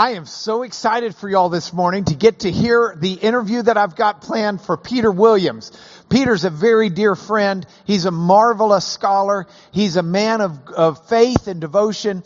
I am so excited for y'all this morning to get to hear the interview that I've got planned for Peter Williams. Peter's a very dear friend. He's a marvelous scholar. He's a man of, of faith and devotion.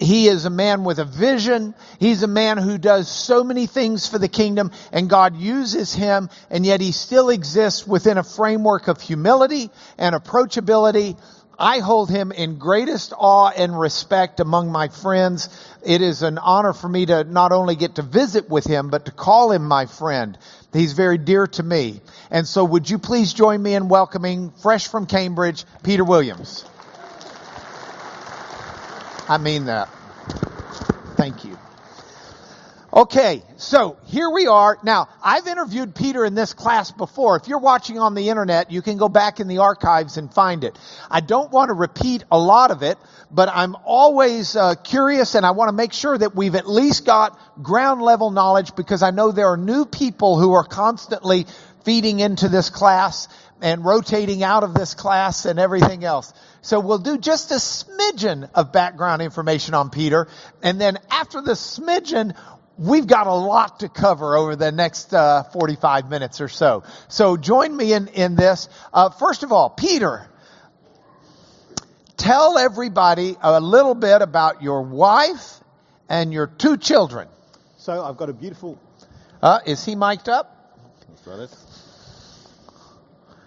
He is a man with a vision. He's a man who does so many things for the kingdom and God uses him and yet he still exists within a framework of humility and approachability I hold him in greatest awe and respect among my friends. It is an honor for me to not only get to visit with him, but to call him my friend. He's very dear to me. And so would you please join me in welcoming, fresh from Cambridge, Peter Williams. I mean that. Thank you. Okay, so here we are. Now, I've interviewed Peter in this class before. If you're watching on the internet, you can go back in the archives and find it. I don't want to repeat a lot of it, but I'm always uh, curious and I want to make sure that we've at least got ground level knowledge because I know there are new people who are constantly feeding into this class and rotating out of this class and everything else. So we'll do just a smidgen of background information on Peter. And then after the smidgen, we've got a lot to cover over the next uh, 45 minutes or so. So join me in, in this. Uh, first of all, Peter, tell everybody a little bit about your wife and your two children. So I've got a beautiful. Uh, is he mic'd up? Let's try this.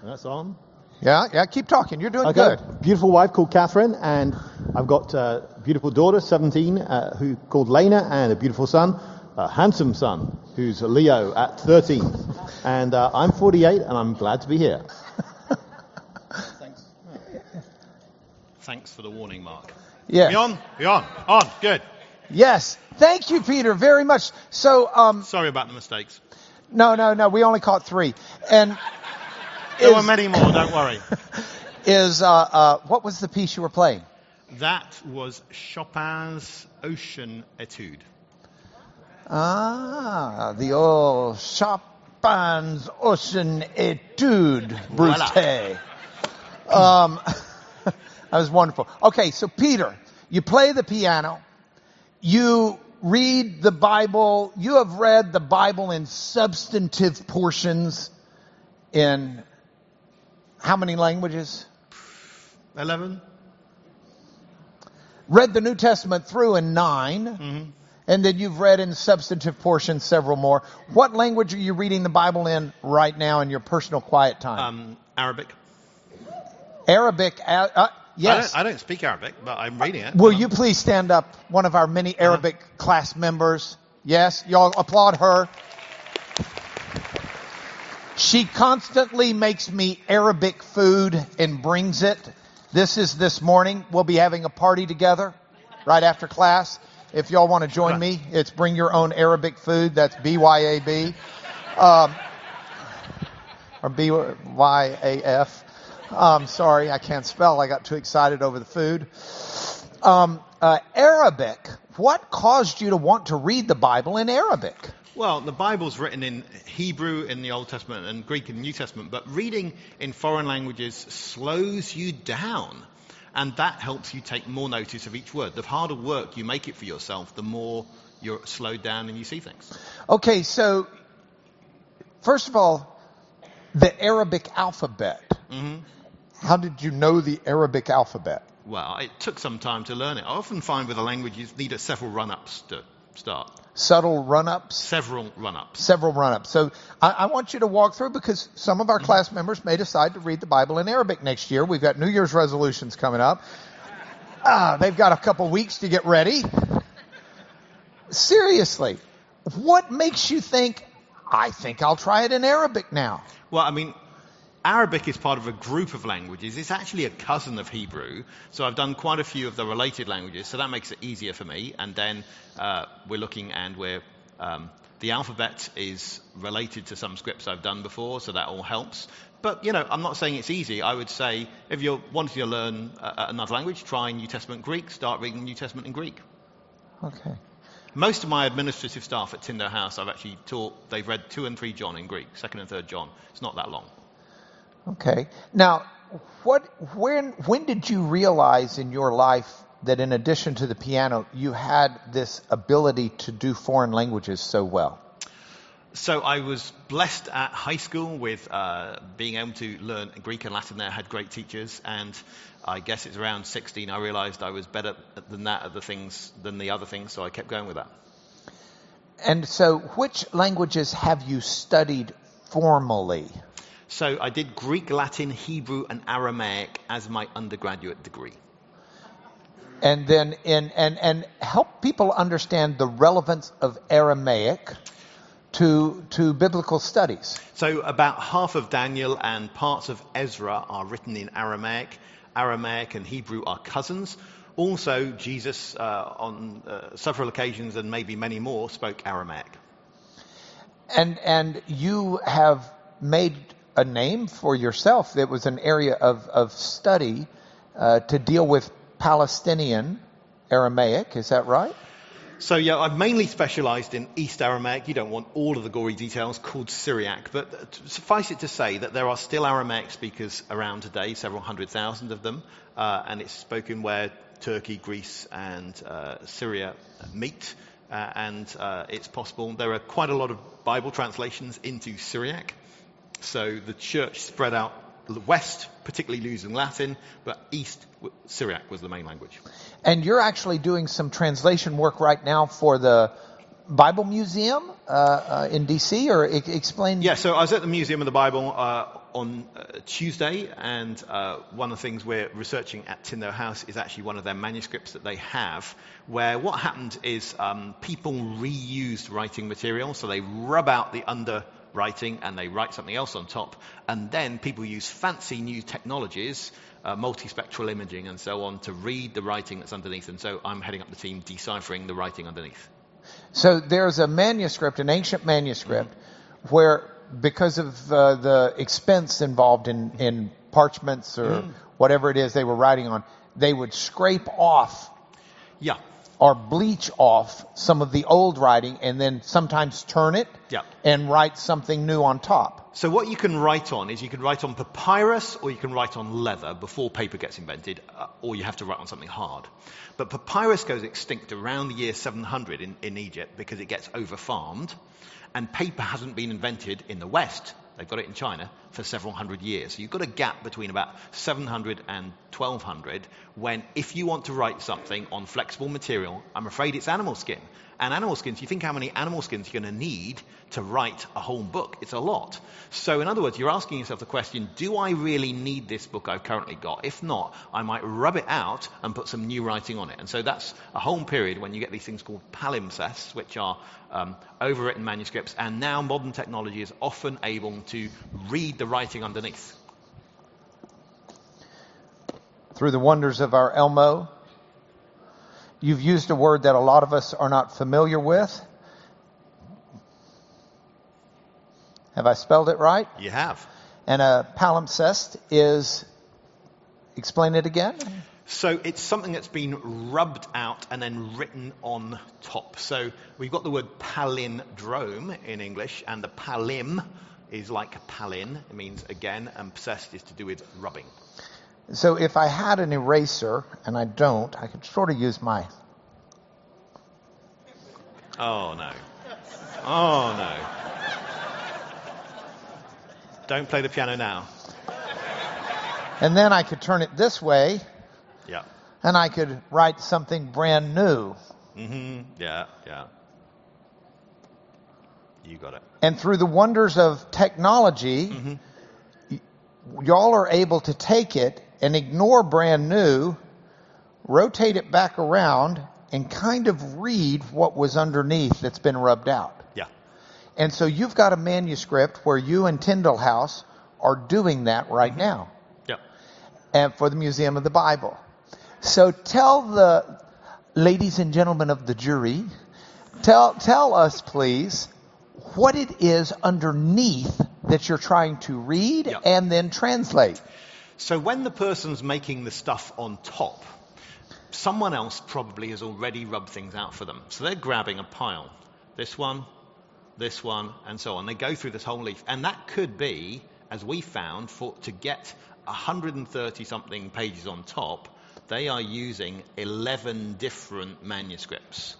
That's on. Yeah, yeah. Keep talking. You're doing Okay. good. Beautiful wife called Catherine, and I've got a beautiful daughter, 17, uh, who called Lena, and a beautiful son, a handsome son, who's Leo at 13. And uh, I'm 48, and I'm glad to be here. Thanks. Thanks for the warning, Mark. Yeah. We on? We on? On. Good. Yes. Thank you, Peter, very much. So, um, Sorry about the mistakes. no, no, no. We only caught three. And There is, were many more, don't worry. is uh, uh, what was the piece you were playing? That was Chopin's Ocean Etude. Ah, the old Chopin's Ocean Etude, Bruce Voila. Tay. Um, that was wonderful. Okay, so Peter, you play the piano, you read the Bible, you have read the Bible in substantive portions in how many languages? 11? Read the New Testament through in 9 Mm-hmm. And then you've read in substantive portions several more. What language are you reading the Bible in right now in your personal quiet time? Um, Arabic. Arabic. Uh, uh, yes. I don't, I don't speak Arabic, but I'm reading it. Will you please stand up, one of our many Arabic class members? Yes, y'all applaud her. She constantly makes me Arabic food and brings it. This is this morning. We'll be having a party together right after class. If y'all want to join me, it's bring your own Arabic food. That's B-Y-A-B. Um, or B-Y-A-F. Um, sorry, I can't spell. I got too excited over the food. Um, uh, Arabic. What caused you to want to read the Bible in Arabic? Well, the Bible's written in Hebrew in the Old Testament and Greek in the New Testament, but reading in foreign languages slows you down. And that helps you take more notice of each word. The harder work you make it for yourself, the more you're slowed down and you see things. Okay, so first of all, the Arabic alphabet. hmm How did you know the Arabic alphabet? Well, it took some time to learn it. I often find with a language you need a several run-ups to start. Subtle run-ups, Several run-ups. several run-ups. So I, I want you to walk through because some of our class members may decide to read the Bible in Arabic next year. We've got New Year's resolutions coming up. Ah, they've got a couple weeks to get ready. Seriously, what makes you think, I think I'll try it in Arabic now? Well, I mean, Arabic is part of a group of languages. It's actually a cousin of Hebrew. So I've done quite a few of the related languages. So that makes it easier for me. And then uh, we're looking and we're um, the alphabet is related to some scripts I've done before, so that all helps. But you know, I'm not saying it's easy. I would say if you're wanting to learn uh, another language, try New Testament Greek. Start reading New Testament in Greek. Okay. Most of my administrative staff at Tyndale House, I've actually taught. They've read two and three John in Greek, second and third John. It's not that long. Okay. Now, what, when, when did you realize in your life that in addition to the piano, you had this ability to do foreign languages so well? So I was blessed at high school with uh, being able to learn Greek and Latin there. I had great teachers, and I guess it's around 16 I realized I was better than that at the things than the other things, so I kept going with that. And so, which languages have you studied formally? So I did Greek, Latin, Hebrew, and Aramaic as my undergraduate degree. And then, in, and, and help people understand the relevance of Aramaic to, to biblical studies. So about half of Daniel and parts of Ezra are written in Aramaic. Aramaic and Hebrew are cousins. Also, Jesus, uh, on uh, several occasions and maybe many more, spoke Aramaic. And, and you have made a name for yourself. It was an area of, of study uh, to deal with Palestinian Aramaic. Is that right? So yeah, I've mainly specialized in East Aramaic. You don't want all of the gory details called Syriac, but suffice it to say that there are still Aramaic speakers around today, several hundred thousand of them, uh, and it's spoken where Turkey, Greece, and uh, Syria meet. Uh, and uh, it's possible. There are quite a lot of Bible translations into Syriac. So the church spread out west, particularly using Latin, but east, Syriac was the main language. And you're actually doing some translation work right now for the Bible Museum uh, uh, in DC, or I- explain? Yeah, so I was at the Museum of the Bible uh, on uh, Tuesday, and uh, one of the things we're researching at Tyndale House is actually one of their manuscripts that they have, where what happened is um, people reused writing material, so they rub out the underwriting and they write something else on top, and then people use fancy new technologies. Uh, multispectral imaging and so on to read the writing that's underneath, and so I'm heading up the team deciphering the writing underneath. So there's a manuscript, an ancient manuscript, where because of uh, the expense involved in, in parchments or whatever it is they were writing on, they would scrape off Yeah, or bleach off some of the old writing and then sometimes turn it Yeah. and write something new on top. So what you can write on is you can write on papyrus or you can write on leather before paper gets invented, uh, or you have to write on something hard. But papyrus goes extinct around the year 700 in, in Egypt because it gets over-farmed, and paper hasn't been invented in the West. They've got it in China for several hundred years. So you've got a gap between about 700 and 1200 when if you want to write something on flexible material, I'm afraid it's animal skin. And animal skins, you think how many animal skins you're going to need to write a whole book. It's a lot. So in other words, you're asking yourself the question, do I really need this book I've currently got? If not, I might rub it out and put some new writing on it. And so that's a whole period when you get these things called palimpsests, which are um, overwritten manuscripts. And now modern technology is often able to read the writing underneath. Through the wonders of our Elmo, you've used a word that a lot of us are not familiar with. Have I spelled it right? You have. And a palimpsest is, explain it again. So it's something that's been rubbed out and then written on top. So we've got the word palindrome in English, and the palim is like palin. It means again, and possessed is to do with rubbing. So if I had an eraser, and I don't, I could sort of use my, Oh no. Oh no. Don't play the piano now. and then I could turn it this way, Yeah. and I could write something brand new. Mm-hmm. Yeah, yeah. You got it. And through the wonders of technology, y- y'all are able to take it and ignore brand new, rotate it back around, and kind of read what was underneath that's been rubbed out. Yeah. And so you've got a manuscript where you and Tyndale House are doing that right mm-hmm. now Yeah. and for the Museum of the Bible. So tell the ladies and gentlemen of the jury, tell, tell us please what it is underneath that you're trying to read Yeah. and then translate. So when the person's making the stuff on top, someone else probably has already rubbed things out for them. So they're grabbing a pile. This one, this one, and so on. They go through this whole leaf. And that could be, as we found, for to get 130 something pages on top, they are using 11 different manuscripts.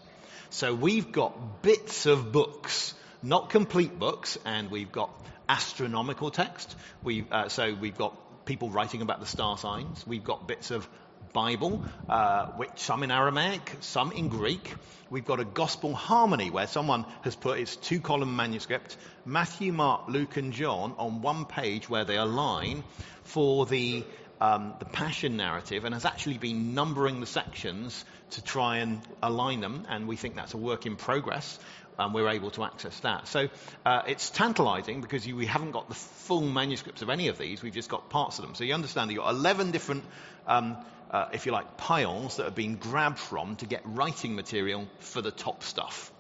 So we've got bits of books, not complete books, and we've got astronomical text. We, uh, so we've got people writing about the star signs. We've got bits of Bible, uh, which some in Aramaic, some in Greek. We've got a gospel harmony where someone has put its two column manuscript, Matthew, Mark, Luke, and John, on one page where they align for the um, the passion narrative and has actually been numbering the sections to try and align them. And we think that's a work in progress. And we're able to access that. So uh, it's tantalizing because you, we haven't got the full manuscripts of any of these. We've just got parts of them. So you understand that you've got 11 different, um, uh, if you like, piles that have been grabbed from to get writing material for the top stuff.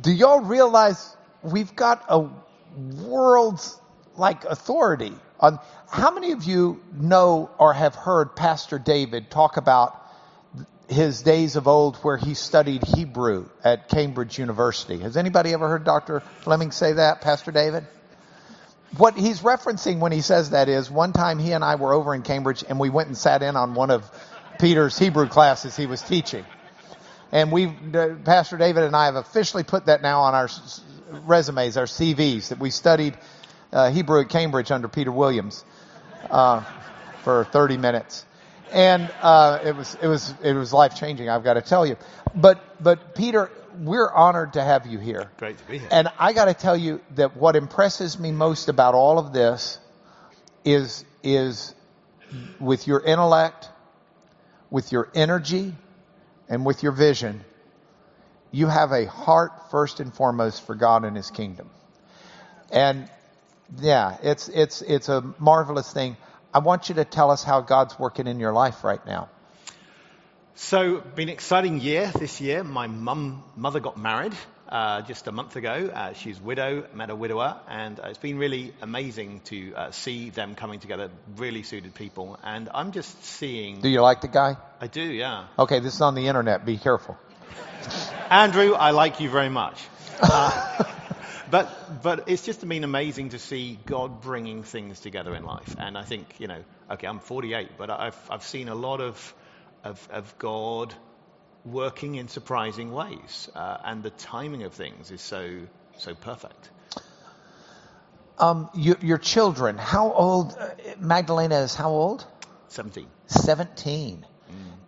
Do y'all realize we've got a world's like authority on how many of you know or have heard Pastor David talk about his days of old where he studied Hebrew at Cambridge University? Has anybody ever heard Dr. Fleming say that, Pastor David? What he's referencing when he says that is one time he and I were over in Cambridge and we went and sat in on one of Peter's Hebrew classes he was teaching. And we, Pastor David and I have officially put that now on our resumes, our CVs, that we studied uh, Hebrew at Cambridge under Peter Williams uh, for 30 minutes, and uh, it was it was it was life changing. I've got to tell you, but but Peter, we're honored to have you here. Great to be here. And I got to tell you that what impresses me most about all of this is is with your intellect, with your energy, and with your vision. You have a heart first and foremost for God and His kingdom. And yeah, it's, it's, it's a marvelous thing. I want you to tell us how God's working in your life right now. So, been an exciting year this year. My mum, mother got married uh, just a month ago. Uh, she's widow, met a widower, and uh, it's been really amazing to uh, see them coming together. Really suited people, and I'm just seeing. Do you like the guy? I do, yeah. Okay, this is on the internet. Be careful. Andrew, I like you very much. But but it's just been amazing to see God bringing things together in life. And I think you know, okay, I'm 48, but I've I've seen a lot of of, of God working in surprising ways, uh, and the timing of things is so so perfect. Um, you, your children, how old? Uh, Magdalena is how old? 17. 17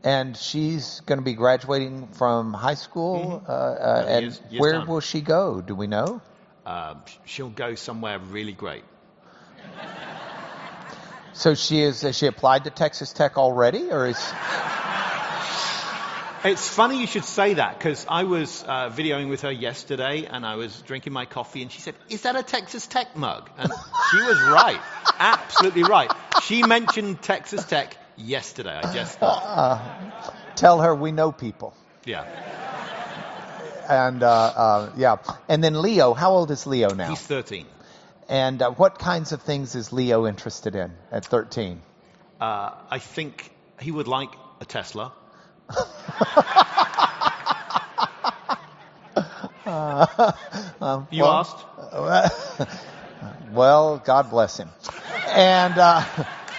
and she's going to be graduating from high school. Mm-hmm. Uh, uh, and years- years where time. will she go? Do we know? Uh, she'll go somewhere really great. So she is. Has she applied to Texas Tech already, or is? It's funny you should say that because I was uh, videoing with her yesterday and I was drinking my coffee and she said, Is that a Texas Tech mug? And she was right. Absolutely right. She mentioned Texas Tech yesterday. I just thought. Tell her we know people. Yeah. And uh, uh, yeah, and then Leo. How old is Leo now? He's 13. And uh, what kinds of things is Leo interested in at 13? Uh, I think he would like a Tesla. you well- asked? Well, God bless him. And uh,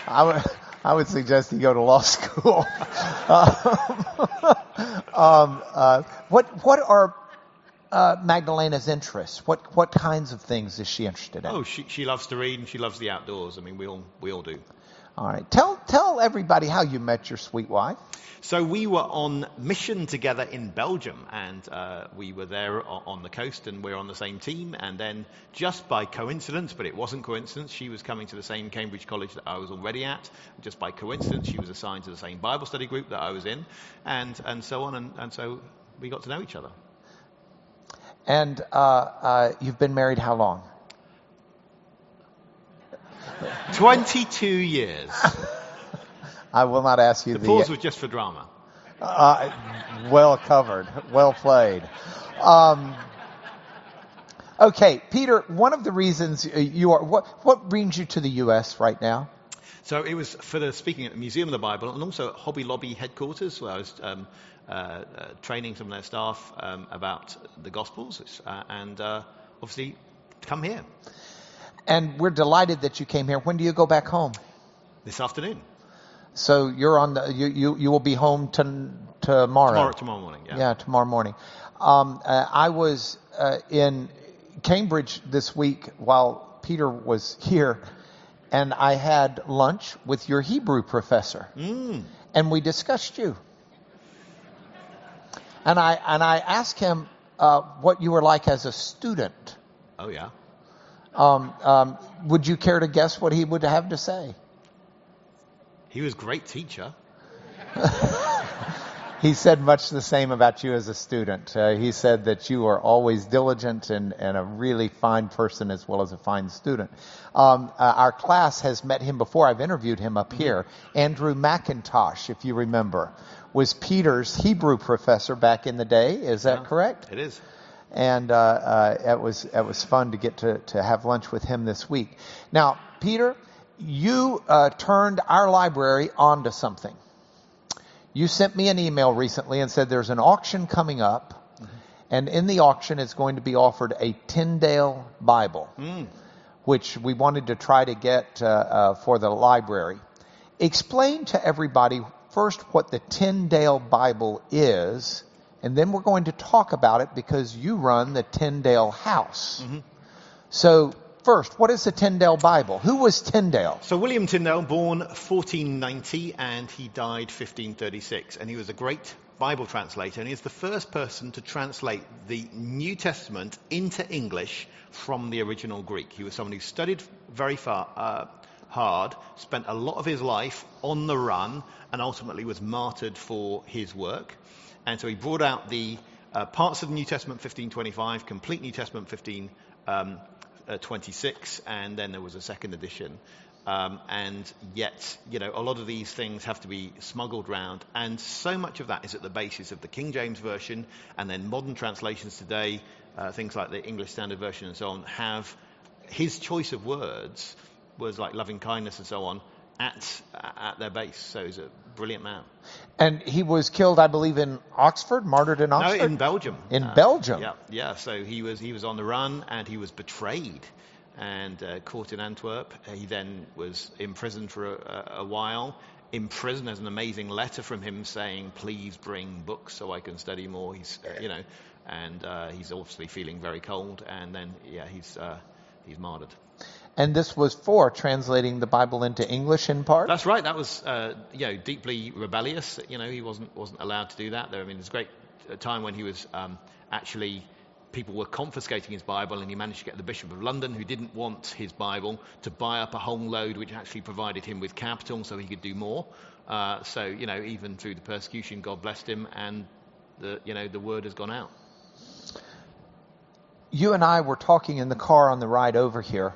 I would I would suggest he go to law school. Um, uh, what what are uh, Magdalena's interests? What what kinds of things is she interested in? Oh, she, she loves to read and she loves the outdoors. I mean, we all, we all do. All right, tell tell everybody how you met your sweet wife. So we were on mission together in Belgium, and uh, we were there on the coast, and we're on the same team. And then, just by coincidence, but it wasn't coincidence, she was coming to the same Cambridge college that I was already at. Just by coincidence, she was assigned to the same Bible study group that I was in, and and so on, and, and so we got to know each other. And uh, uh, you've been married how long? Twenty-two years. I will not ask you The the. pause was just for drama. Uh, well covered, well played. Um, okay, Peter. One of the reasons you are what what brings you to the U.S. right now? So it was for the speaking at the Museum of the Bible and also at Hobby Lobby headquarters, where I was um, uh, uh, training some of their staff um, about the Gospels, uh, and uh, obviously come here. And we're delighted that you came here. When do you go back home? this afternoon. So you're on the you you, you will be home to, tomorrow. Tomorrow, tomorrow morning. Yeah. Yeah, tomorrow morning. Um, uh, I was uh, in Cambridge this week while Peter was here, and I had lunch with your Hebrew professor, Mm. and we discussed you. And I and I asked him uh, what you were like as a student. Oh yeah. Um, um, would you care to guess what he would have to say? He was a great teacher. He said much the same about you as a student. Uh, he said that you are always diligent and, and a really fine person as well as a fine student. Um, uh, our class has met him before. I've interviewed him up here. Andrew Macintosh, if you remember, was Peter's Hebrew professor back in the day. Is that Yeah. correct? It is. And uh, uh, it was it was fun to get to to have lunch with him this week. Now, Peter, you uh, turned our library onto something. You sent me an email recently and said there's an auction coming up, and in the auction it's going to be offered a Tyndale Bible, Mm. which we wanted to try to get uh, uh, for the library. Explain to everybody first what the Tyndale Bible is, and then we're going to talk about it because you run the Tyndale House. So, first, what is the Tyndale Bible? Who was Tyndale? So William Tyndale, born 1490 and he died 1536, and he was a great Bible translator, and he is the first person to translate the New Testament into English from the original Greek. He was someone who studied very far, uh, hard, spent a lot of his life on the run, and ultimately was martyred for his work. And so he brought out the uh, parts of the New Testament 1525, complete New Testament 1526, Um, uh, and then there was a second edition. Um, and yet, you know, a lot of these things have to be smuggled round, and so much of that is at the basis of the King James Version, and then modern translations today, uh, things like the English Standard Version and so on, have his choice of words was like loving kindness and so on at at their base. So a brilliant man. And he was killed, I believe, in Oxford, martyred in Oxford? No, in Belgium. In Uh, Belgium? Yeah, yeah. So he was he was on the run and he was betrayed and uh, caught in Antwerp. He then was imprisoned for a, a, a while. In prison, there's an amazing letter from him saying, "Please bring books so I can study more." He's uh, you know, and uh, he's obviously feeling very cold. And then yeah, he's uh, he's martyred. And this was for translating the Bible into English in part? That's right. That was, uh, you know, deeply rebellious. You know, he wasn't wasn't allowed to do that. There, I mean, there's a great uh, time when he was um, actually people were confiscating his Bible, and he managed to get the Bishop of London, who didn't want his Bible, to buy up a whole load, which actually provided him with capital, so he could do more. Uh, so, you know, even through the persecution, God blessed him, and the you know the word has gone out. you and I were talking in the car on the ride over here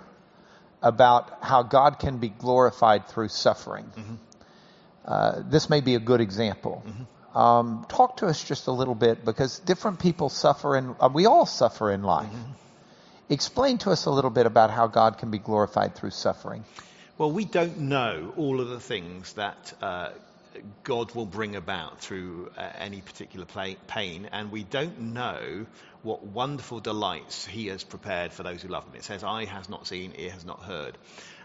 about how God can be glorified through suffering. Uh, this may be a good example. Um, talk to us just a little bit because different people suffer and uh, we all suffer in life. Explain to us a little bit about how God can be glorified through suffering. Well, we don't know all of the things that uh, God will bring about through uh, any particular pain, and we don't know what wonderful delights He has prepared for those who love Him. It says, "Eye has not seen, ear has not heard,"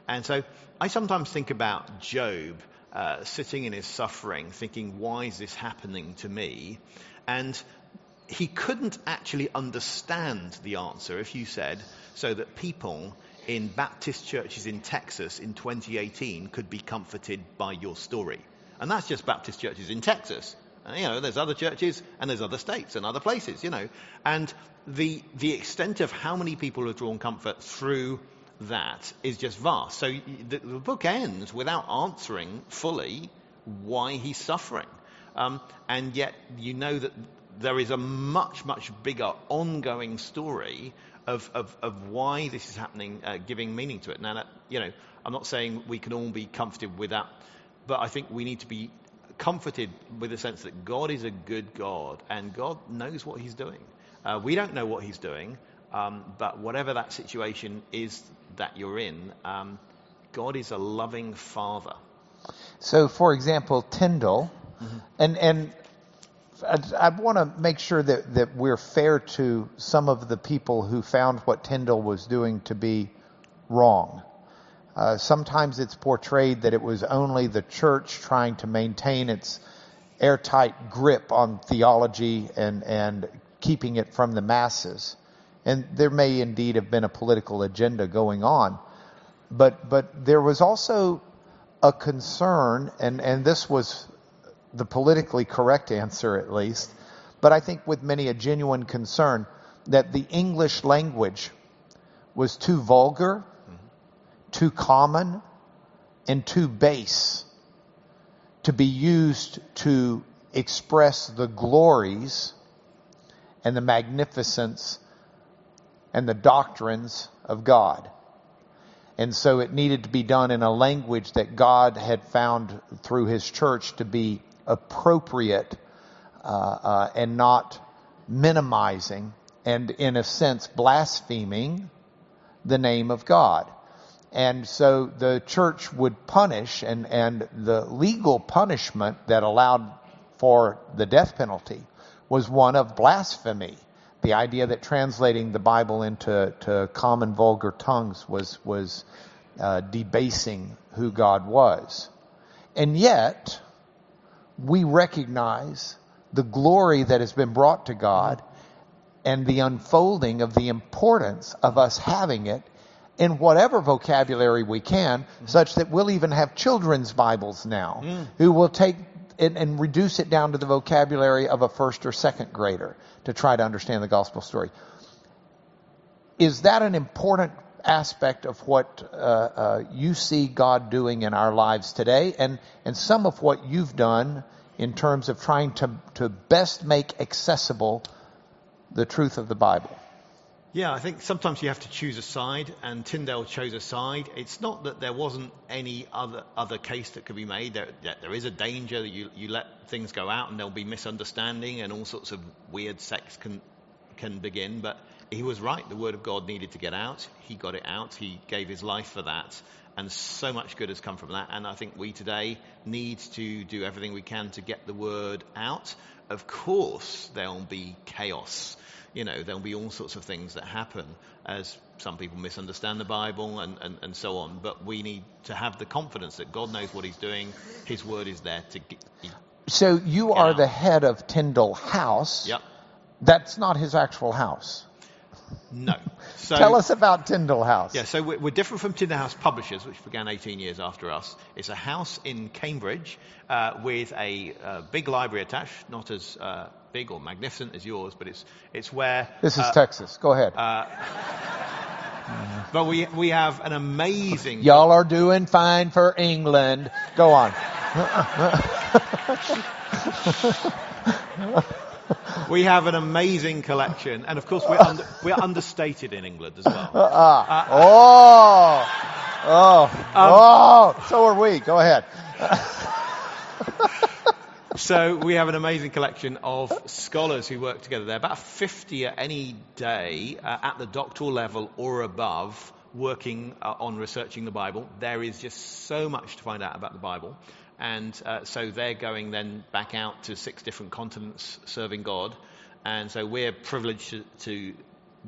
and so I sometimes think about Job uh, sitting in his suffering, thinking, "Why is this happening to me?" and he couldn't actually understand the answer if you said so that people in Baptist churches in Texas in 2018 could be comforted by your story. And that's just Baptist churches in Texas. Uh, you know, there's other churches and there's other states and other places, you know. And the, the extent of how many people have drawn comfort through that is just vast. So the, the book ends without answering fully why he's suffering. Um, and yet you know that there is a much, much bigger ongoing story of, of, of why this is happening, uh, giving meaning to it. Now, that, you know, I'm not saying we can all be comforted with that, but I think we need to be comforted with the sense that God is a good God and God knows what He's doing. Uh, we don't know what He's doing, um, but whatever that situation is that you're in, um, God is a loving Father. So, for example, Tyndale, and and I, I want to make sure that that we're fair to some of the people who found what Tyndale was doing to be wrong. Uh, sometimes it's portrayed that it was only the church trying to maintain its airtight grip on theology and, and keeping it from the masses. And there may indeed have been a political agenda going on. But, but there was also a concern, and, and this was the politically correct answer at least, but I think with many a genuine concern that the English language was too vulgar, too common, and too base to be used to express the glories and the magnificence and the doctrines of God. And so it needed to be done in a language that God had found through His church to be appropriate uh, uh, and not minimizing and, in a sense, blaspheming the name of God. And so the church would punish, and, and the legal punishment that allowed for the death penalty was one of blasphemy. The idea that translating the Bible into to common vulgar tongues was, was uh, debasing who God was. And yet, we recognize the glory that has been brought to God and the unfolding of the importance of us having it in whatever vocabulary we can, such that we'll even have children's Bibles now mm. who will take it and reduce it down to the vocabulary of a first or second grader to try to understand the gospel story. Is that an important aspect of what uh, uh, you see God doing in our lives today, and and some of what you've done in terms of trying to to best make accessible the truth of the Bible? Yeah, I think sometimes you have to choose a side, and Tyndale chose a side. It's not that there wasn't any other other case that could be made. There, there is a danger that you, you let things go out, and there'll be misunderstanding, and all sorts of weird sects can can begin. But he was right. The word of God needed to get out. He got it out. He gave his life for that, and so much good has come from that. And I think we today need to do everything we can to get the word out. Of course, there'll be chaos you know, there'll be all sorts of things that happen as some people misunderstand the Bible and, and, and so on. But we need to have the confidence that God knows what He's doing. His word is there to get. So you are out. the head of Tyndale House. Yep. That's not his actual house. No. So, Tell us about Tyndale House. Yeah, so we're, we're, different from Tyndale House Publishers, which began 18 years after us. It's a house in Cambridge uh, with a uh, big library attached, not as uh, big or magnificent as yours, but it's it's where. This is uh, Texas. Go ahead. Uh, but we we have an amazing. Y'all are doing fine for England. Go on. we have an amazing collection, and of course we're under, we're understated in England as well. Uh, uh, oh, oh, um, oh! So are we. Go ahead. so we have an amazing collection of scholars who work together. There about 50 at any day uh, at the doctoral level or above working uh, on researching the Bible. There is just so much to find out about the Bible. And uh, so they're going then back out to six different continents serving God. And so we're privileged to, to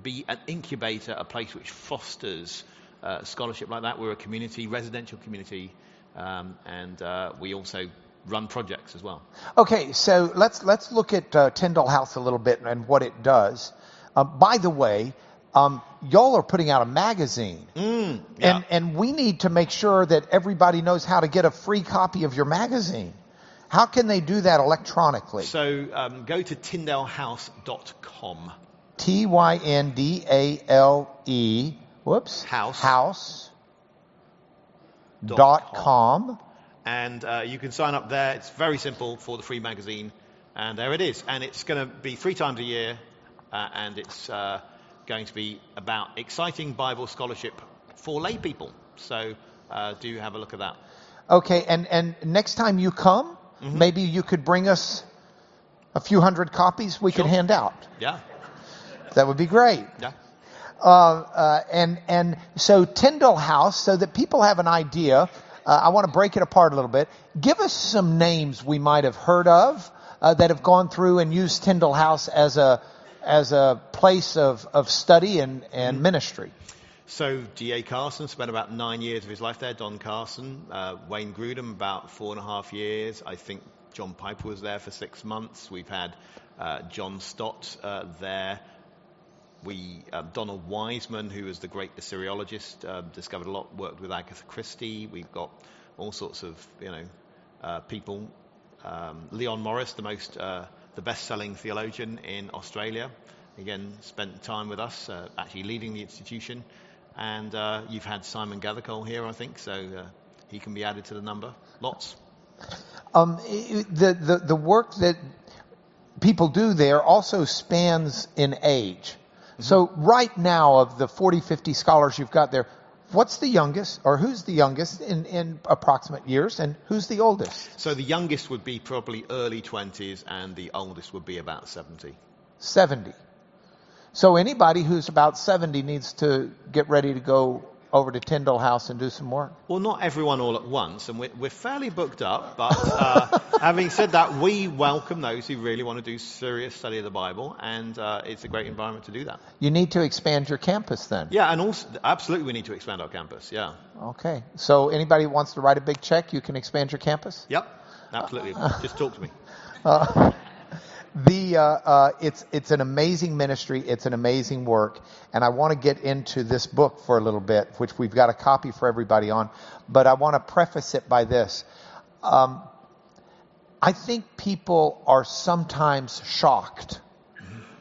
be an incubator, a place which fosters uh, scholarship like that. We're a community, residential community, um, and uh, we also run projects as well. Okay, so let's let's look at uh, Tyndale House a little bit and what it does. Uh, by the way, um, y'all are putting out a magazine, mm, yeah. and and we need to make sure that everybody knows how to get a free copy of your magazine. How can they do that electronically? So um, go to tyndalehouse.com. T Y N D A L E. Whoops. House. House. Dot com. com and uh, you can sign up there. It's very simple for the free magazine, and there it is. And it's going to be three times a year, uh, and it's uh, going to be about exciting Bible scholarship for lay people. So uh, do have a look at that. Okay, and and next time you come, mm-hmm. maybe you could bring us a few hundred copies we sure. could hand out. Yeah, that would be great. Yeah. Uh, uh, and and so Tyndale House, so that people have an idea uh, I want to break it apart a little bit. Give us some names we might have heard of uh, that have gone through and used Tyndale House as a as a place of, of study and, and mm-hmm. ministry. So D.A. Carson spent about nine years of his life there. Don Carson, uh, Wayne Grudem about four and a half years. I think John Piper was there for six months. We've had uh, John Stott uh, there. We uh, Donald Wiseman, who was the great Assyriologist, uh, discovered a lot. Worked with Agatha Christie. We've got all sorts of you know uh, people. Um, Leon Morris, the most uh, the best-selling theologian in Australia, again spent time with us, uh, actually leading the institution. And uh, you've had Simon Gathercole here, I think, so uh, he can be added to the number. Lots. Um, the, the, the work that people do there also spans in age. Mm-hmm. So right now of the 40, 50 scholars you've got there, what's the youngest or who's the youngest in, in approximate years and who's the oldest? So the youngest would be probably early 20s, and the oldest would be about 70. 70. So anybody who's about 70 needs to get ready to go over to Tyndale House and do some work. Well, not everyone all at once, and we're, we're fairly booked up. But uh, having said that, we welcome those who really want to do serious study of the Bible, and uh, it's a great environment to do that. You need to expand your campus then. Yeah, and also absolutely, we need to expand our campus. Yeah. Okay. So anybody who wants to write a big check, you can expand your campus? Yep. Absolutely. Just talk to me. the uh, uh, it's it's an amazing ministry. It's an amazing work, and I want to get into this book for a little bit, which we've got a copy for everybody on. But I want to preface it by this: um, I think people are sometimes shocked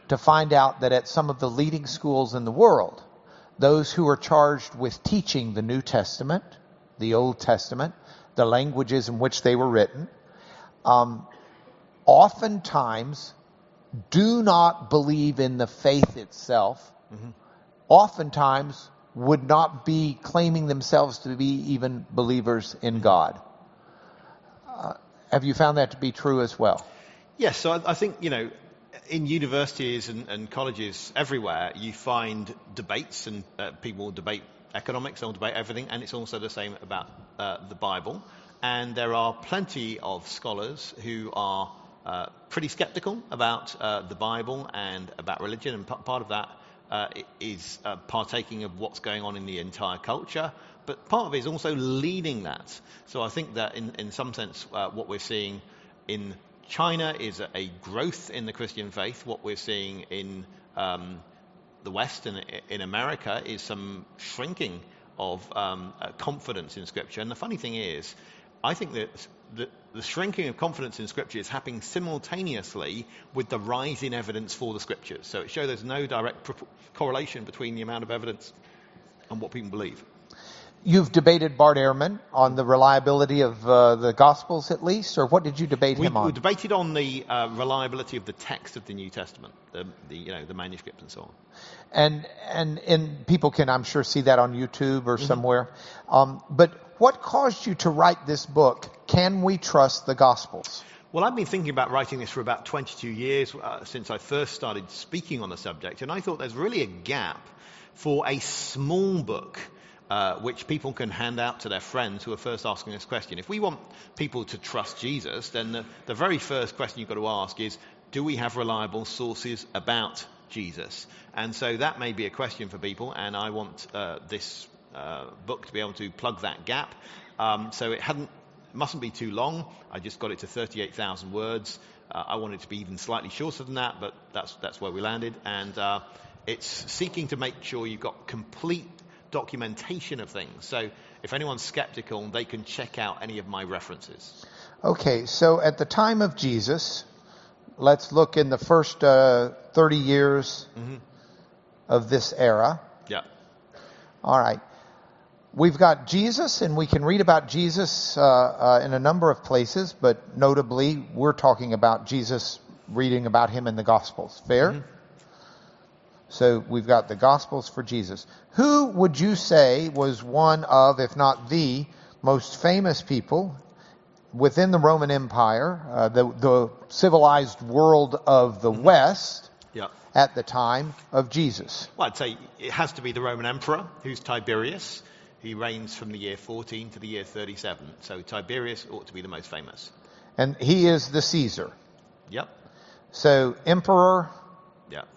to find out that at some of the leading schools in the world, those who are charged with teaching the New Testament, the Old Testament, the languages in which they were written. Um, oftentimes do not believe in the faith itself, mm-hmm. oftentimes would not be claiming themselves to be even believers in God. Uh, have you found that to be true as well? Yes, so I, I think, you know, in universities and, and, colleges everywhere, you find debates and uh, people will debate economics, they'll debate everything, and it's also the same about uh, the Bible. And there are plenty of scholars who are uh, pretty skeptical about uh, the Bible and about religion, and p- part of that uh, is uh, partaking of what's going on in the entire culture. But part of it is also leading that. So I think that in, in some sense, uh, what we're seeing in China is a, a, growth in the Christian faith. What we're seeing in um, the West and in America is some shrinking of um, confidence in Scripture. And the funny thing is, I think that the, the, shrinking of confidence in Scripture is happening simultaneously with the rise in evidence for the Scriptures. So it shows there's no direct pro- correlation between the amount of evidence and what people believe. You've debated Bart Ehrman on the reliability of uh, the Gospels, at least, or what did you debate we, him on? We debated on the uh, reliability of the text of the New Testament, the, the, you know the manuscript and so on. And and and people can, I'm sure, see that on YouTube or mm-hmm. somewhere. Um, but what caused you to write this book? Can we trust the Gospels? Well, I've been thinking about writing this for about 22 years uh, since I first started speaking on the subject, and I thought there's really a gap for a small book uh, which people can hand out to their friends who are first asking this question. If we want people to trust Jesus, then the, the very first question you've got to ask is do we have reliable sources about Jesus? And so that may be a question for people, and I want uh, this uh, book to be able to plug that gap. Um, so it hadn't, it mustn't be too long. I just got it to 38,000 words. Uh, I wanted it to be even slightly shorter than that, but that's, that's where we landed. And uh, it's seeking to make sure you've got complete documentation of things. So if anyone's skeptical, they can check out any of my references. Okay, so at the time of Jesus, let's look in the first uh, 30 years mm-hmm. of this era. Yeah. All right. We've got Jesus, and we can read about Jesus uh, uh, in a number of places, but notably, we're talking about Jesus, reading about him in the Gospels. Fair? Mm-hmm. So we've got the Gospels for Jesus. Who would you say was one of, if not the, most famous people within the Roman Empire, uh, the, the, civilized world of the mm-hmm. West yeah. at the time of Jesus? Well, I'd say it has to be the Roman Emperor, who's Tiberius. He reigns from the year 14 to the year 37. So Tiberius ought to be the most famous. And he is the Caesar. Yep. So emperor. Yep.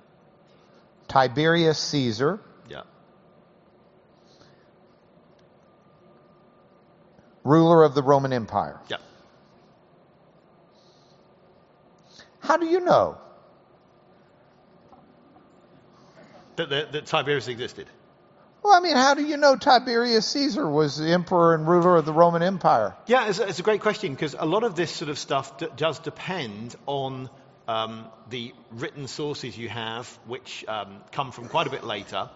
Tiberius Caesar. Yep. Ruler of the Roman Empire. Yep. How do you know? That, that, that Tiberius existed. Well, I mean, how do you know Tiberius Caesar was the emperor and ruler of the Roman Empire? Yeah, it's, it's a great question because a lot of this sort of stuff d- does depend on um, the written sources you have, which um, come from quite a bit later.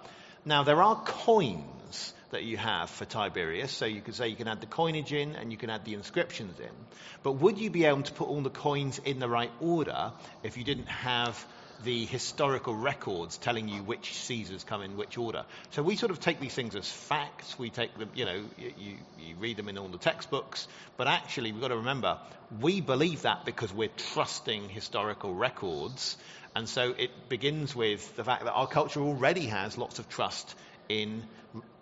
Now, there are coins that you have for Tiberius, so you could say you can add the coinage in and you can add the inscriptions in. But would you be able to put all the coins in the right order if you didn't have the historical records telling you which Caesars come in which order. So we sort of take these things as facts. We take them, you know, you, you read them in all the textbooks, but actually we've got to remember we believe that because we're trusting historical records. And so it begins with the fact that our culture already has lots of trust in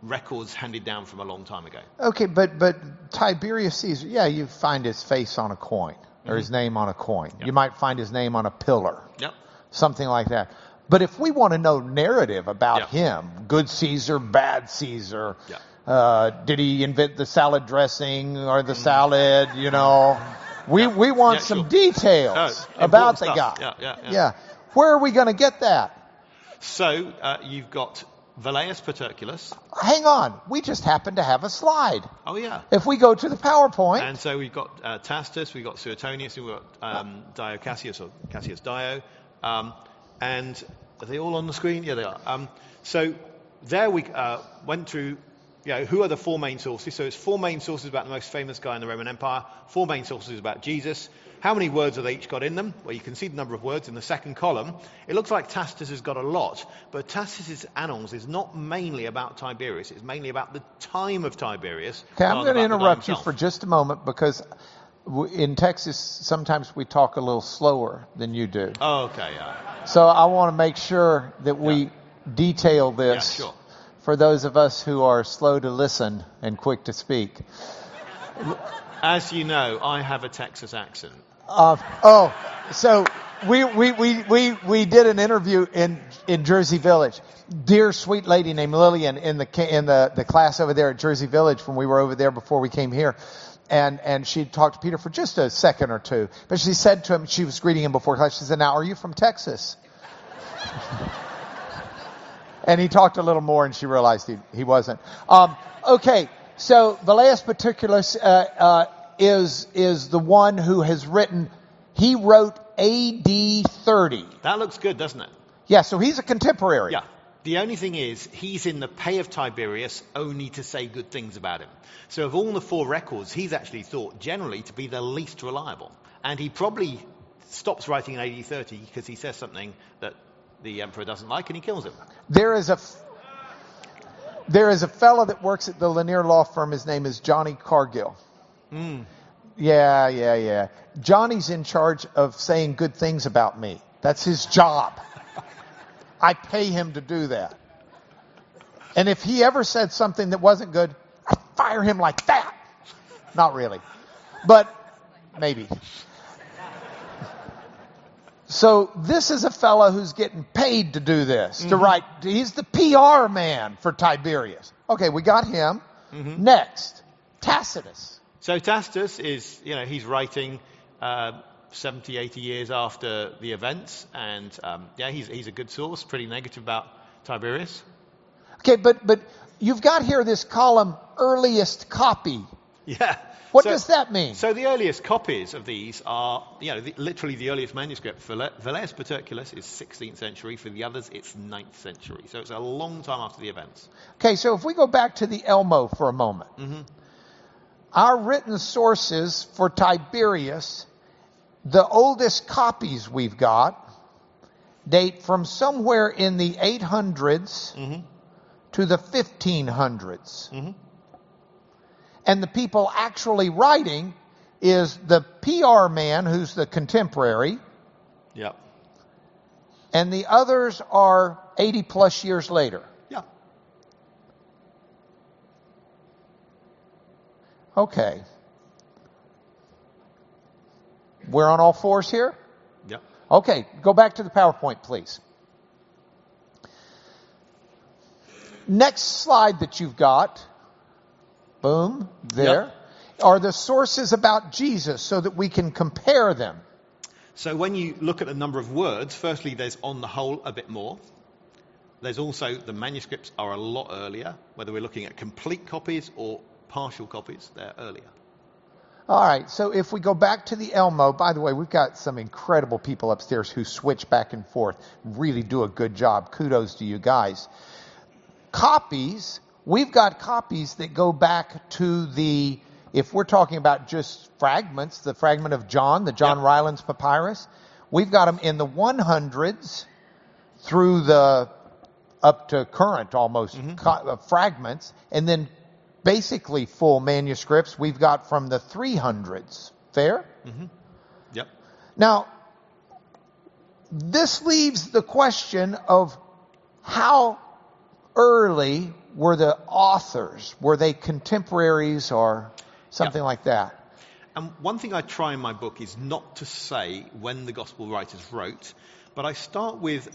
records handed down from a long time ago. Okay, but but Tiberius Caesar, yeah, you find his face on a coin or his mm-hmm. name on a coin. You might find his name on a pillar. Yep. Something like that. But if we want to know narrative about Yeah. him, good Caesar, bad Caesar, Yeah. uh, did he invent the salad dressing or the salad? You know, we we want Mm. Yeah, some sure. details about the important guy. stuff. Yeah, yeah, yeah. Where are we going to get that? So uh, you've got Velleius Paterculus. Hang on, we just happen to have a slide. Oh yeah. If we go to the PowerPoint, And so we've got uh, Tacitus, we've got Suetonius, we've got um, Dio Cassius or Cassius Dio, um, and are they all on the screen? Yeah, they are. Um, so there we uh, went through. You know, who are the four main sources? So it's four main sources about the most famous guy in the Roman Empire. Four main sources about Jesus. How many words have they each got in them? Well, you can see the number of words in the second column. It looks like Tacitus has got a lot, but Tacitus's Annals is not mainly about Tiberius. It's mainly about the time of Tiberius. okay, I'm going to about the guy interrupt you for just a moment because in Texas sometimes we talk a little slower than you do. Oh, okay, yeah. So I want to make sure that we detail this Yeah, sure. for those of us who are slow to listen and quick to speak. As you know, I have a Texas accent. Uh, oh, so we, we, we, we, we did an interview in, in Jersey Village. Dear sweet lady named Lillian in the, in the, the class over there at Jersey Village when we were over there before we came here. And, and she talked to Peter for just a second or two. But she said to him, she was greeting him before class, she said, now are you from Texas? and he talked a little more and she realized he, he wasn't. Um, okay, so Velleius Paterculus uh, uh, is, is the one who has written, he wrote AD 30. That looks good, doesn't it? Yeah, so he's a contemporary. Yeah. The only thing is, he's in the pay of Tiberius only to say good things about him. So of all the four records, he's actually thought generally to be the least reliable. And he probably stops writing in AD 30 because he says something that the emperor doesn't like and he kills him. There is a, f- there is a fellow that works at the Lanier Law Firm. His name is Johnny Cargill. Hmm. Yeah, yeah, yeah. Johnny's in charge of saying good things about me. That's his job. I pay him to do that. And if he ever said something that wasn't good, I fire him like that. Not really. But maybe. So this is a fellow who's getting paid to do this, to write. He's the PR man for Tiberius. Okay, we got him. Next, Tacitus. So Tacitus is, you know, he's writing uh, 70, 80 years after the events. And um, yeah, he's, he's a good source, pretty negative about Tiberius. Okay, but but you've got here this column earliest copy. Yeah. What So- does that mean? So the earliest copies of these are, you know, the, literally the earliest manuscript. Velleius Paterculus is 16th century. For the others, it's 9th century. So it's a long time after the events. Okay, so if we go back to the Elmo for a moment, our written sources for Tiberius, the oldest copies we've got, date from somewhere in the 800s mm-hmm. to the 1500s. Mm-hmm. And the people actually writing is the PR man who's the contemporary, Yeah. and the others are 80 plus years later. Yeah. Okay. We're on all fours here? Yeah. Okay, go back to the PowerPoint, please. Next slide that you've got, boom, there, are the sources about Jesus so that we can compare them. So when you look at the number of words, firstly, there's on the whole a bit more. There's also the manuscripts are a lot earlier, whether we're looking at complete copies or partial copies, they're earlier. All right, so if we go back to the Elmo, by the way, we've got some incredible people upstairs who switch back and forth, really do a good job. Kudos to you guys. Copies, we've got copies that go back to the, if we're talking about just fragments, the fragment of John, the John Yep. Rylands papyrus, we've got them in the 100s through the up to current almost co- uh, fragments, and then basically full manuscripts we've got from the 300s. Fair? Mm-hmm. Yep. Now, this leaves the question of how early were the authors? Were they contemporaries or something Yeah. like that? And one thing I try in my book is not to say when the gospel writers wrote, but I start with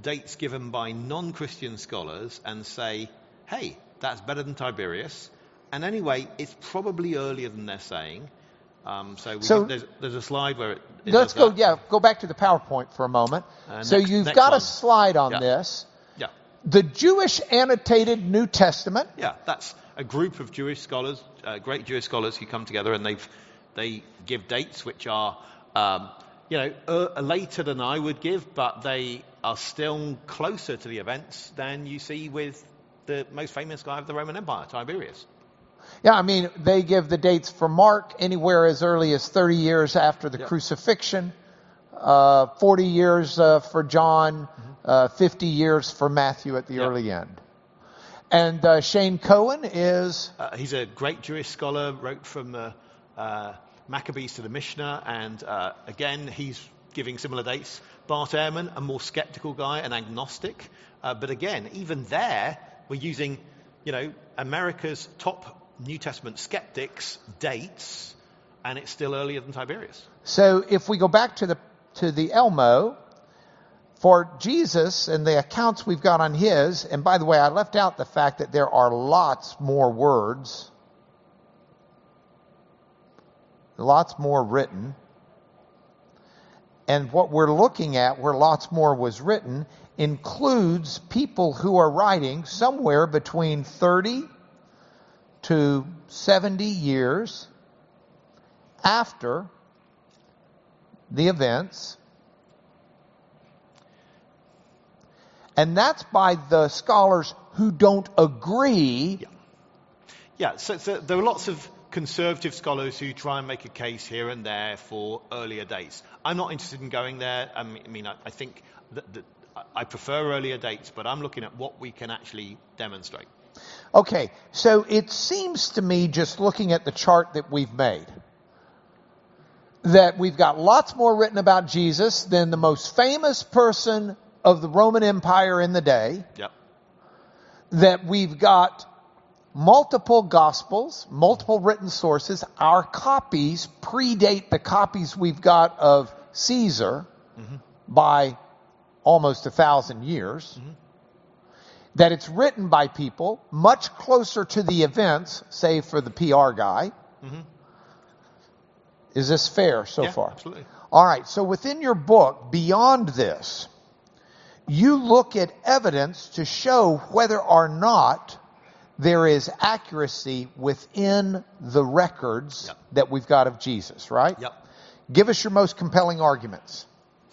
dates given by non Christian scholars and say, hey, that's better than Tiberius. And anyway, it's probably earlier than they're saying. Um, so So- there's, there's a slide where it. it Let's go, that. yeah, go back to the PowerPoint for a moment. Uh, so next- you've next got a slide on Yeah. this. Yeah. The Jewish annotated New Testament. Yeah, that's a group of Jewish scholars, uh, great Jewish scholars who come together and they've they give dates which are, um, you know, uh, later than I would give, but they are still closer to the events than you see with the most famous guy of the Roman Empire, Tiberius. Yeah, I mean, they give the dates for Mark anywhere as early as 30 years after the Yep. crucifixion, uh, 40 years uh, for John, uh, 50 years for Matthew at the Yep. early end. And uh, Shaye Cohen is, Uh, he's a great Jewish scholar, wrote from the uh, Maccabees to the Mishnah, and uh, again, he's giving similar dates. Bart Ehrman, a more skeptical guy, an agnostic, uh, but again, even there, we're using, you know, America's top New Testament skeptics' dates, and it's still earlier than Tiberius. so if we go back to the, to the Elmo, for Jesus and the accounts we've got on his, and by the way, I left out the fact that there are lots more words, lots more written. And what we're looking at, where lots more was written, includes people who are writing somewhere between 30 to 70 years after the events. And that's by the scholars who don't agree. Yeah, so, so there are lots of conservative scholars who try and make a case here and there for earlier dates. I'm not interested in going there. I mean, I, mean, I, I think that, that I prefer earlier dates, but I'm looking at what we can actually demonstrate. Okay, so it seems to me, just looking at the chart that we've made, that we've got lots more written about Jesus than the most famous person of the Roman Empire in the day, Yep. that we've got multiple gospels, multiple written sources. Our copies predate the copies we've got of Caesar mm-hmm. by almost a thousand years. Mm-hmm. That it's written by people much closer to the events, save for the PR guy. Mm-hmm. Is this fair so yeah, far? absolutely. All right, so within your book, beyond this, you look at evidence to show whether or not there is accuracy within the records Yep. that we've got of Jesus, right? Yep. Give us your most compelling arguments.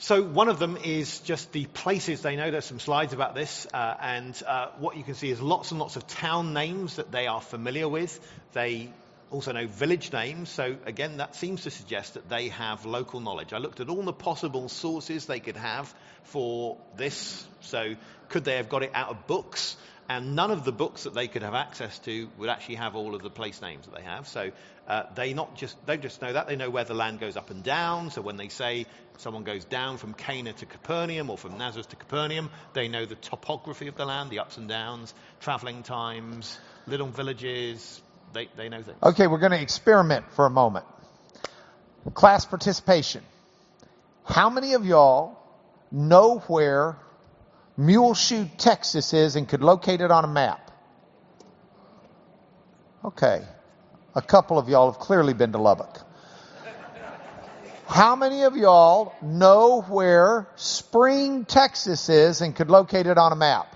So one of them is just the places they know. There's some slides about this, uh, and uh, what you can see is lots and lots of town names that they are familiar with. They also know village names. So again, that seems to suggest that they have local knowledge. I looked at all the possible sources they could have for this. So could they have got it out of books? And none of the books that they could have access to would actually have all of the place names that they have. So uh, they not just don't just know that they know where the land goes up and down. So when they say someone goes down from Cana to Capernaum or from Nazareth to Capernaum, they know the topography of the land, the ups and downs, traveling times, little villages. They they know things. Okay, we're going to experiment for a moment. Class participation. How many of y'all know where Muleshoe, Texas is and could locate it on a map? Okay. A couple of y'all have clearly been to Lubbock. How many of y'all know where Spring, Texas is and could locate it on a map?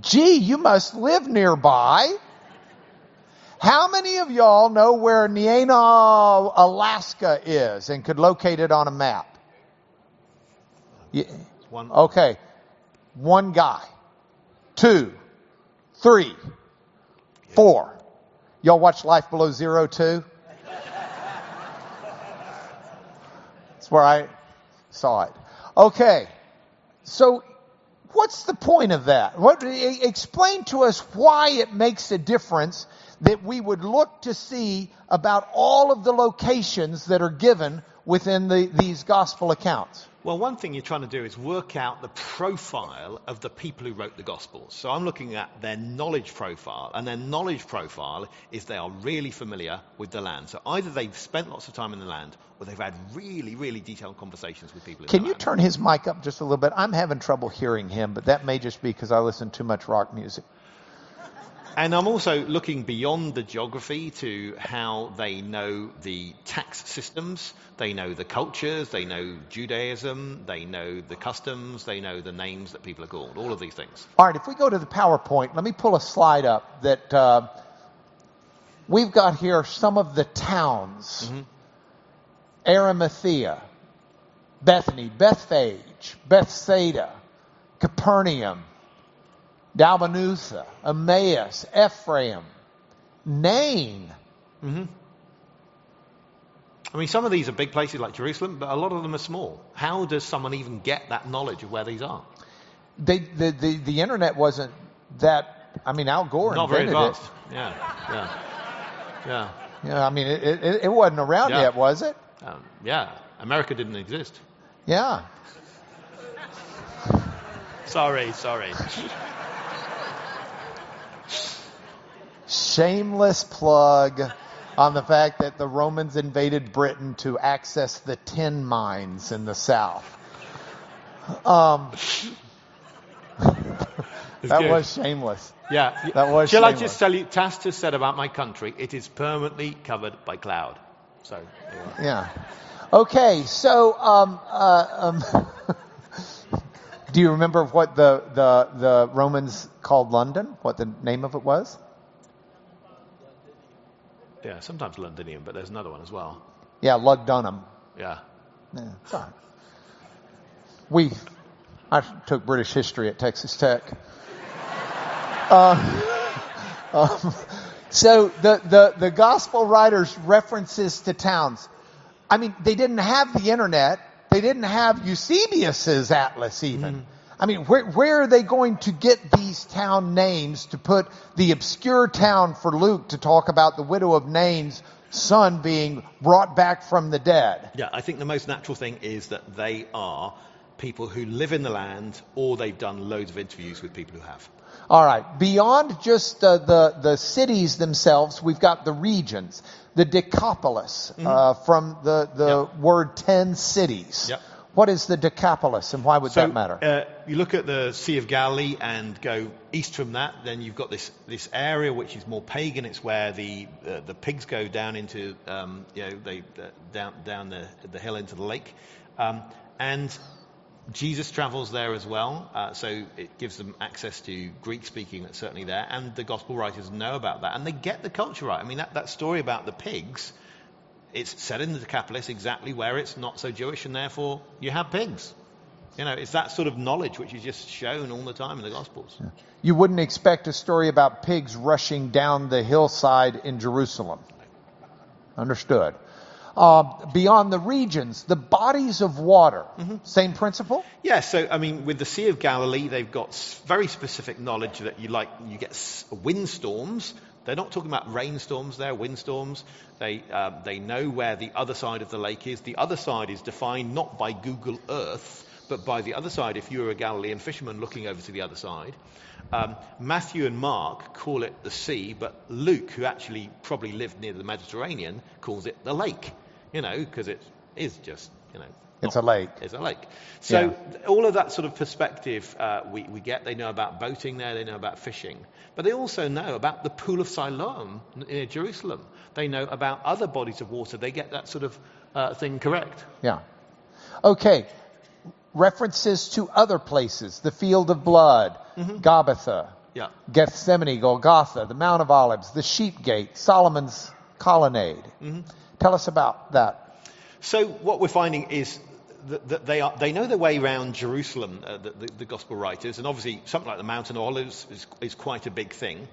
Gee, you must live nearby. How many of y'all know where Nenana, Alaska is and could locate it on a map? Yeah. One. Okay. One guy. two, three, four. Y'all watch Life Below Zero too? That's where I saw it. Okay. So what's the point of that? What, explain to us why it makes a difference that we would look to see about all of the locations that are given within the, these gospel accounts. Well, one thing you're trying to do is work out the profile of the people who wrote the Gospels. So I'm looking at their knowledge profile, and their knowledge profile is they are really familiar with the land. So either they've spent lots of time in the land, or they've had really, really detailed conversations with people Can the you land. turn his mic up just a little bit? I'm having trouble hearing him, but that may just be because I listen to too much rock music. And I'm also looking beyond the geography to how they know the tax systems, they know the cultures, they know Judaism, they know the customs, they know the names that people are called, all of these things. All right, if we go to the PowerPoint, let me pull a slide up that uh, we've got here some of the towns. Arimathea, Bethany, Bethphage, Bethsaida, Capernaum, Dalmanutha, Emmaus, Ephraim, Nain. I mean, some of these are big places like Jerusalem, but a lot of them are small. How does someone even get that knowledge of where these are? They, the, the, the internet wasn't that, I mean, Al Gore Not very invented advanced. Yeah, yeah, yeah. Yeah, I mean, it, it, it wasn't around Yeah. yet, was it? um, yeah. America didn't exist. Yeah. Sorry, sorry. Shameless plug on the fact that the Romans invaded Britain to access the tin mines in the south. Um, that good. was shameless. Yeah. That was Shall I just tell you? Tacitus said about my country, it is permanently covered by cloud. So. are. Yeah. Okay, so um, uh, um, do you remember what the, the the Romans called London? What the name of it was? Yeah. Sometimes Londinium, but there's another one as well. Yeah, Lugdunum. Yeah. Yeah, it's all right. We, I took British history at Texas Tech. Uh, um, so the, the, the gospel writers references to towns. I mean, they didn't have the internet. They didn't have Eusebius's atlas even. I mean, where, where are they going to get these town names to put the obscure town for Luke to talk about the widow of Nain's son being brought back from the dead? Yeah. I think the most natural thing is that they are people who live in the land, or they've done loads of interviews with people who have. All right. Beyond just uh, the the cities themselves, we've got the regions, the Decapolis, uh, from the the Mm-hmm. Yep. word ten cities. Yep. What is the Decapolis, and why would So, that matter? Uh, you look at the Sea of Galilee and go east from that, then you've got this, this area which is more pagan. It's where the uh, the pigs go down into um, you know they uh, down down the the hill into the lake, um, and Jesus travels there as well, uh, so it gives them access to Greek speaking that's certainly there, and the gospel writers know about that, and they get the culture right. I mean, that, that story about the pigs, it's set in the Decapolis exactly where it's not so Jewish, and therefore you have pigs. You know, it's that sort of knowledge which is just shown all the time in the Gospels. You wouldn't expect a story about pigs rushing down the hillside in Jerusalem. Understood. Uh, beyond the regions, the bodies of water. Mm-hmm. Same principle. Yeah, so I mean, with the Sea of Galilee, they've got very specific knowledge that you like. You get windstorms. They're not talking about rainstorms. They're windstorms. They uh, they know where the other side of the lake is. The other side is defined not by Google Earth, but by the other side. If you were a Galilean fisherman looking over to the other side, um, Matthew and Mark call it the sea, but Luke, who actually probably lived near the Mediterranean, calls it the lake. You know, because it is just you know It's a lake. It's a lake. So Yeah. all of that sort of perspective uh, we, we get. They know about boating there. They know about fishing. But they also know about the pool of Siloam near Jerusalem. They know about other bodies of water. They get that sort of uh, thing correct. Yeah. Okay. References to other places: the field of blood, Gabbatha, Yeah. Gethsemane, Golgotha, the Mount of Olives, the Sheep Gate, Solomon's colonnade. Tell us about that. So what we're finding is that, they are they know their way around Jerusalem, uh, the, the, the gospel writers, and obviously something like the Mountain of Olives is, is quite a big thing.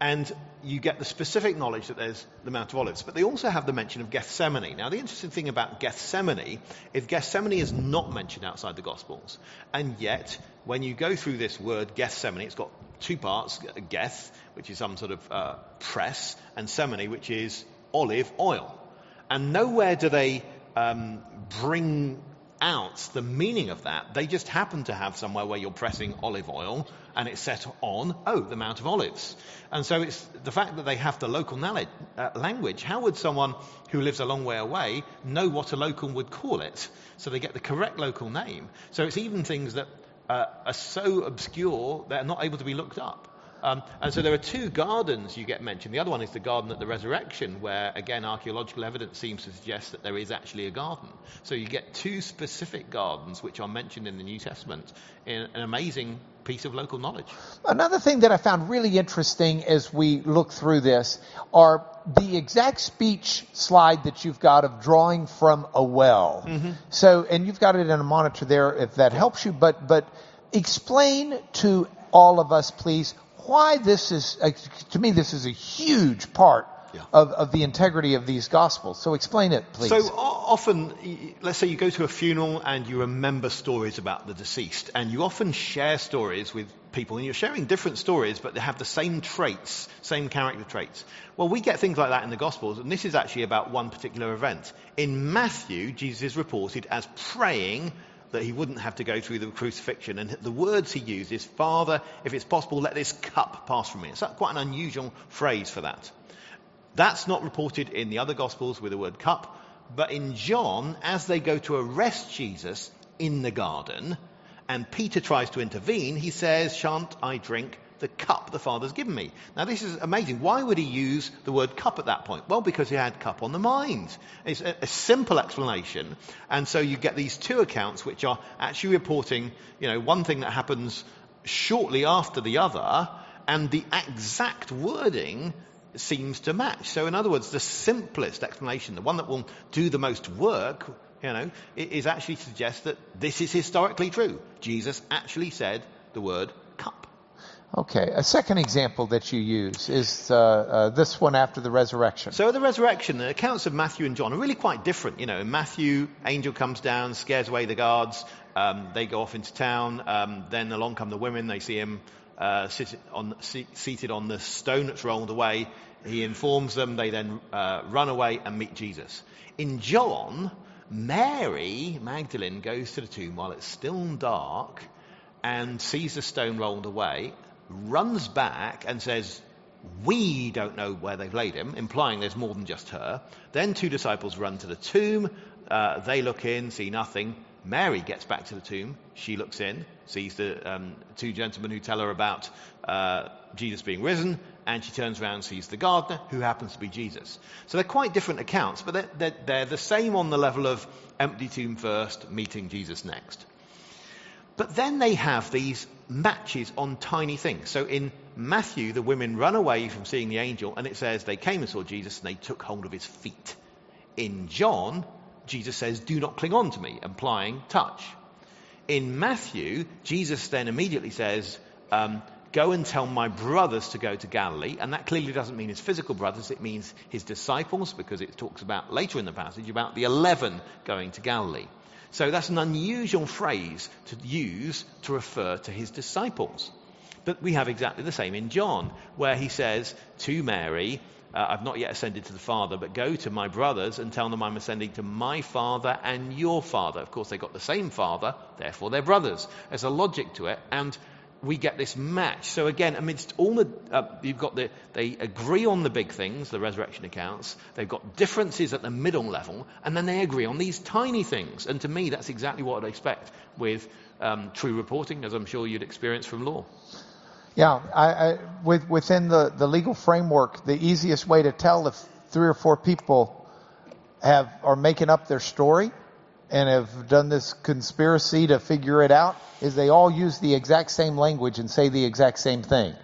And you get the specific knowledge that there's the Mount of Olives, but they also have the mention of Gethsemane. Now, the interesting thing about Gethsemane is Gethsemane is not mentioned outside the Gospels, and yet when you go through this word Gethsemane, it's got two parts: Geth, which is some sort of uh, press, and Semene, which is olive oil. And nowhere do they um, bring the meaning of that. They just happen to have somewhere where you're pressing olive oil and it's set on, oh, the Mount of Olives. And so it's the fact that they have the local uh, language. How would someone who lives a long way away know what a local would call it? So they get the correct local name. So it's even things that uh, are so obscure they're not able to be looked up. Um, and so there are two gardens you get mentioned. The other one is the garden at the resurrection, where again archaeological evidence seems to suggest that there is actually a garden. So you get two specific gardens which are mentioned in the New Testament in an amazing piece of local knowledge. Another thing that I found really interesting as we look through this are the exact speech slide that you've got of drawing from a well. So, and you've got it in a monitor there if that helps you, but, but explain to all of us, please, why this is, uh, to me, this is a huge part Yeah. of, of the integrity of these gospels. So explain it, please. So often, let's say you go to a funeral and you remember stories about the deceased, and you often share stories with people, and you're sharing different stories, but they have the same traits, same character traits. Well, we get things like that in the Gospels, and this is actually about one particular event. In Matthew, Jesus is reported as praying that he wouldn't have to go through the crucifixion, and the words he used is, "Father, if it's possible, let this cup pass from me." It's quite an unusual phrase for that. That's not reported in the other Gospels with the word cup, but in John, as they go to arrest Jesus in the garden, and Peter tries to intervene, he says, Shan't I drink the cup the Father's given me? Now, this is amazing. Why would he use the word cup at that point? Well, because he had cup on the mind. It's a, a simple explanation. And so you get these two accounts which are actually reporting, you know, one thing that happens shortly after the other, and the exact wording seems to match. So, in other words, the simplest explanation, the one that will do the most work, you know, is actually to suggest that this is historically true. Jesus actually said the word. Okay, a second example that you use is uh, uh, this one after the resurrection. So, the resurrection, the accounts of Matthew and John are really quite different. You know, in Matthew, angel comes down, scares away the guards. Um, they go off into town. Um, then along come the women. They see him uh, sit on, se- seated on the stone that's rolled away. He informs them. They then uh, run away and meet Jesus. In John, Mary Magdalene goes to the tomb while it's still dark and sees the stone rolled away, runs back and says, We don't know where they've laid him, implying there's more than just her. Then two disciples run to the tomb. Uh, they look in, see nothing. Mary gets back to the tomb. She looks in, sees the um, two gentlemen who tell her about uh, Jesus being risen, and she turns around and sees the gardener, who happens to be Jesus. So they're quite different accounts, but they're, they're, they're the same on the level of empty tomb first, meeting Jesus next. But then they have these matches on tiny things. So in Matthew, the women run away from seeing the angel, and it says they came and saw Jesus and they took hold of his feet. In John, Jesus says, Do not cling on to me, implying touch. In Matthew, Jesus then immediately says, um, Go and tell my brothers to go to Galilee. And that clearly doesn't mean his physical brothers, it means his disciples, because it talks about later in the passage about the 11 going to Galilee. So that's an unusual phrase to use to refer to his disciples. But we have exactly the same in John, where he says to Mary, uh, I've not yet ascended to the Father, but go to my brothers and tell them I'm ascending to my Father and your Father. Of course, they've got the same Father, therefore they're brothers. There's a logic to it. And we get this match. So again, amidst all the, uh, you've got the, they agree on the big things, the resurrection accounts. They've got differences at the middle level, and then they agree on these tiny things. And to me, that's exactly what I'd expect with um, true reporting, as I'm sure you'd experience from law. Yeah, I, I, with, within the, the legal framework, the easiest way to tell if three or four people have are making up their story and have done this conspiracy to figure it out is they all use the exact same language and say the exact same thing.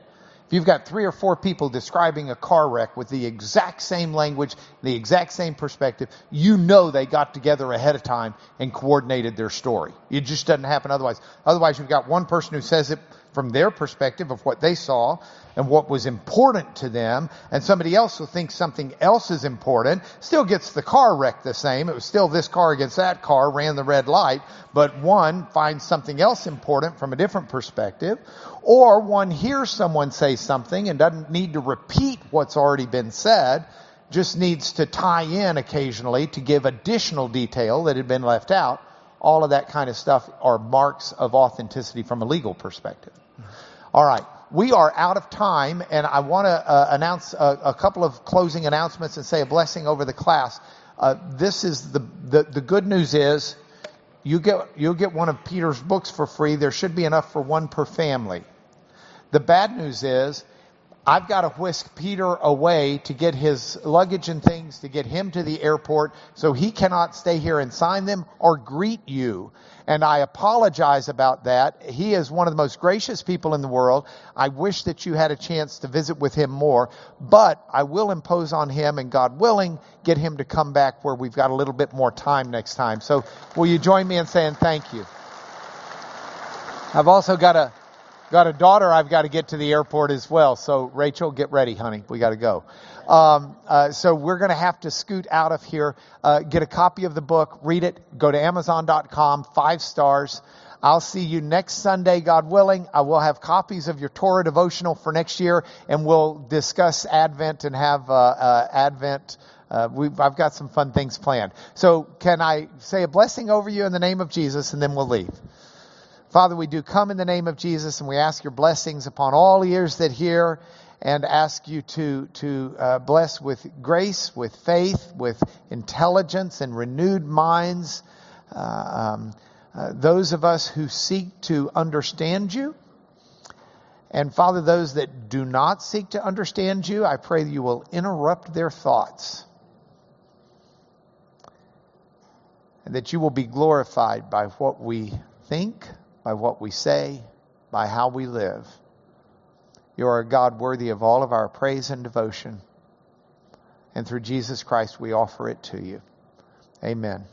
If you've got three or four people describing a car wreck with the exact same language, the exact same perspective, you know they got together ahead of time and coordinated their story. It just doesn't happen otherwise. Otherwise, you've got one person who says it from their perspective of what they saw and what was important to them, and somebody else who thinks something else is important still gets the car wrecked the same. It was still this car against that car, ran the red light, but one finds something else important from a different perspective, or one hears someone say something and doesn't need to repeat what's already been said, just needs to tie in occasionally to give additional detail that had been left out all of that kind of stuff are marks of authenticity from a legal perspective. All right. We are out of time, and I want to uh, announce a, a, couple of closing announcements and say a blessing over the class. Uh, this is the, the, the good news is you get you'll get one of Peter's books for free. There should be enough for one per family. The bad news is I've got to whisk Peter away to get his luggage and things to get him to the airport so he cannot stay here and sign them or greet you. And I apologize about that. He is one of the most gracious people in the world. I wish that you had a chance to visit with him more, but I will impose on him and God willing, get him to come back where we've got a little bit more time next time. So will you join me in saying thank you? I've also got a got a daughter I've got to get to the airport as well. So Rachel, get ready, honey. We got to go. Um, uh, so we're going to have to scoot out of here. Uh, get a copy of the book, read it, go to Amazon.com, five stars. I'll see you next Sunday, God willing. I will have copies of your Torah devotional for next year, and we'll discuss Advent and have uh, uh Advent. Uh, I've got some fun things planned. So, can I say a blessing over you in the name of Jesus, and then we'll leave? Father, we do come in the name of Jesus and we ask your blessings upon all ears that hear and ask you to, to uh, bless with grace, with faith, with intelligence and renewed minds uh, um, uh, those of us who seek to understand you. And Father, those that do not seek to understand you, I pray that you will interrupt their thoughts. And that you will be glorified by what we think, by what we say, by how we live. You are a God worthy of all of our praise and devotion. And through Jesus Christ, we offer it to you. Amen.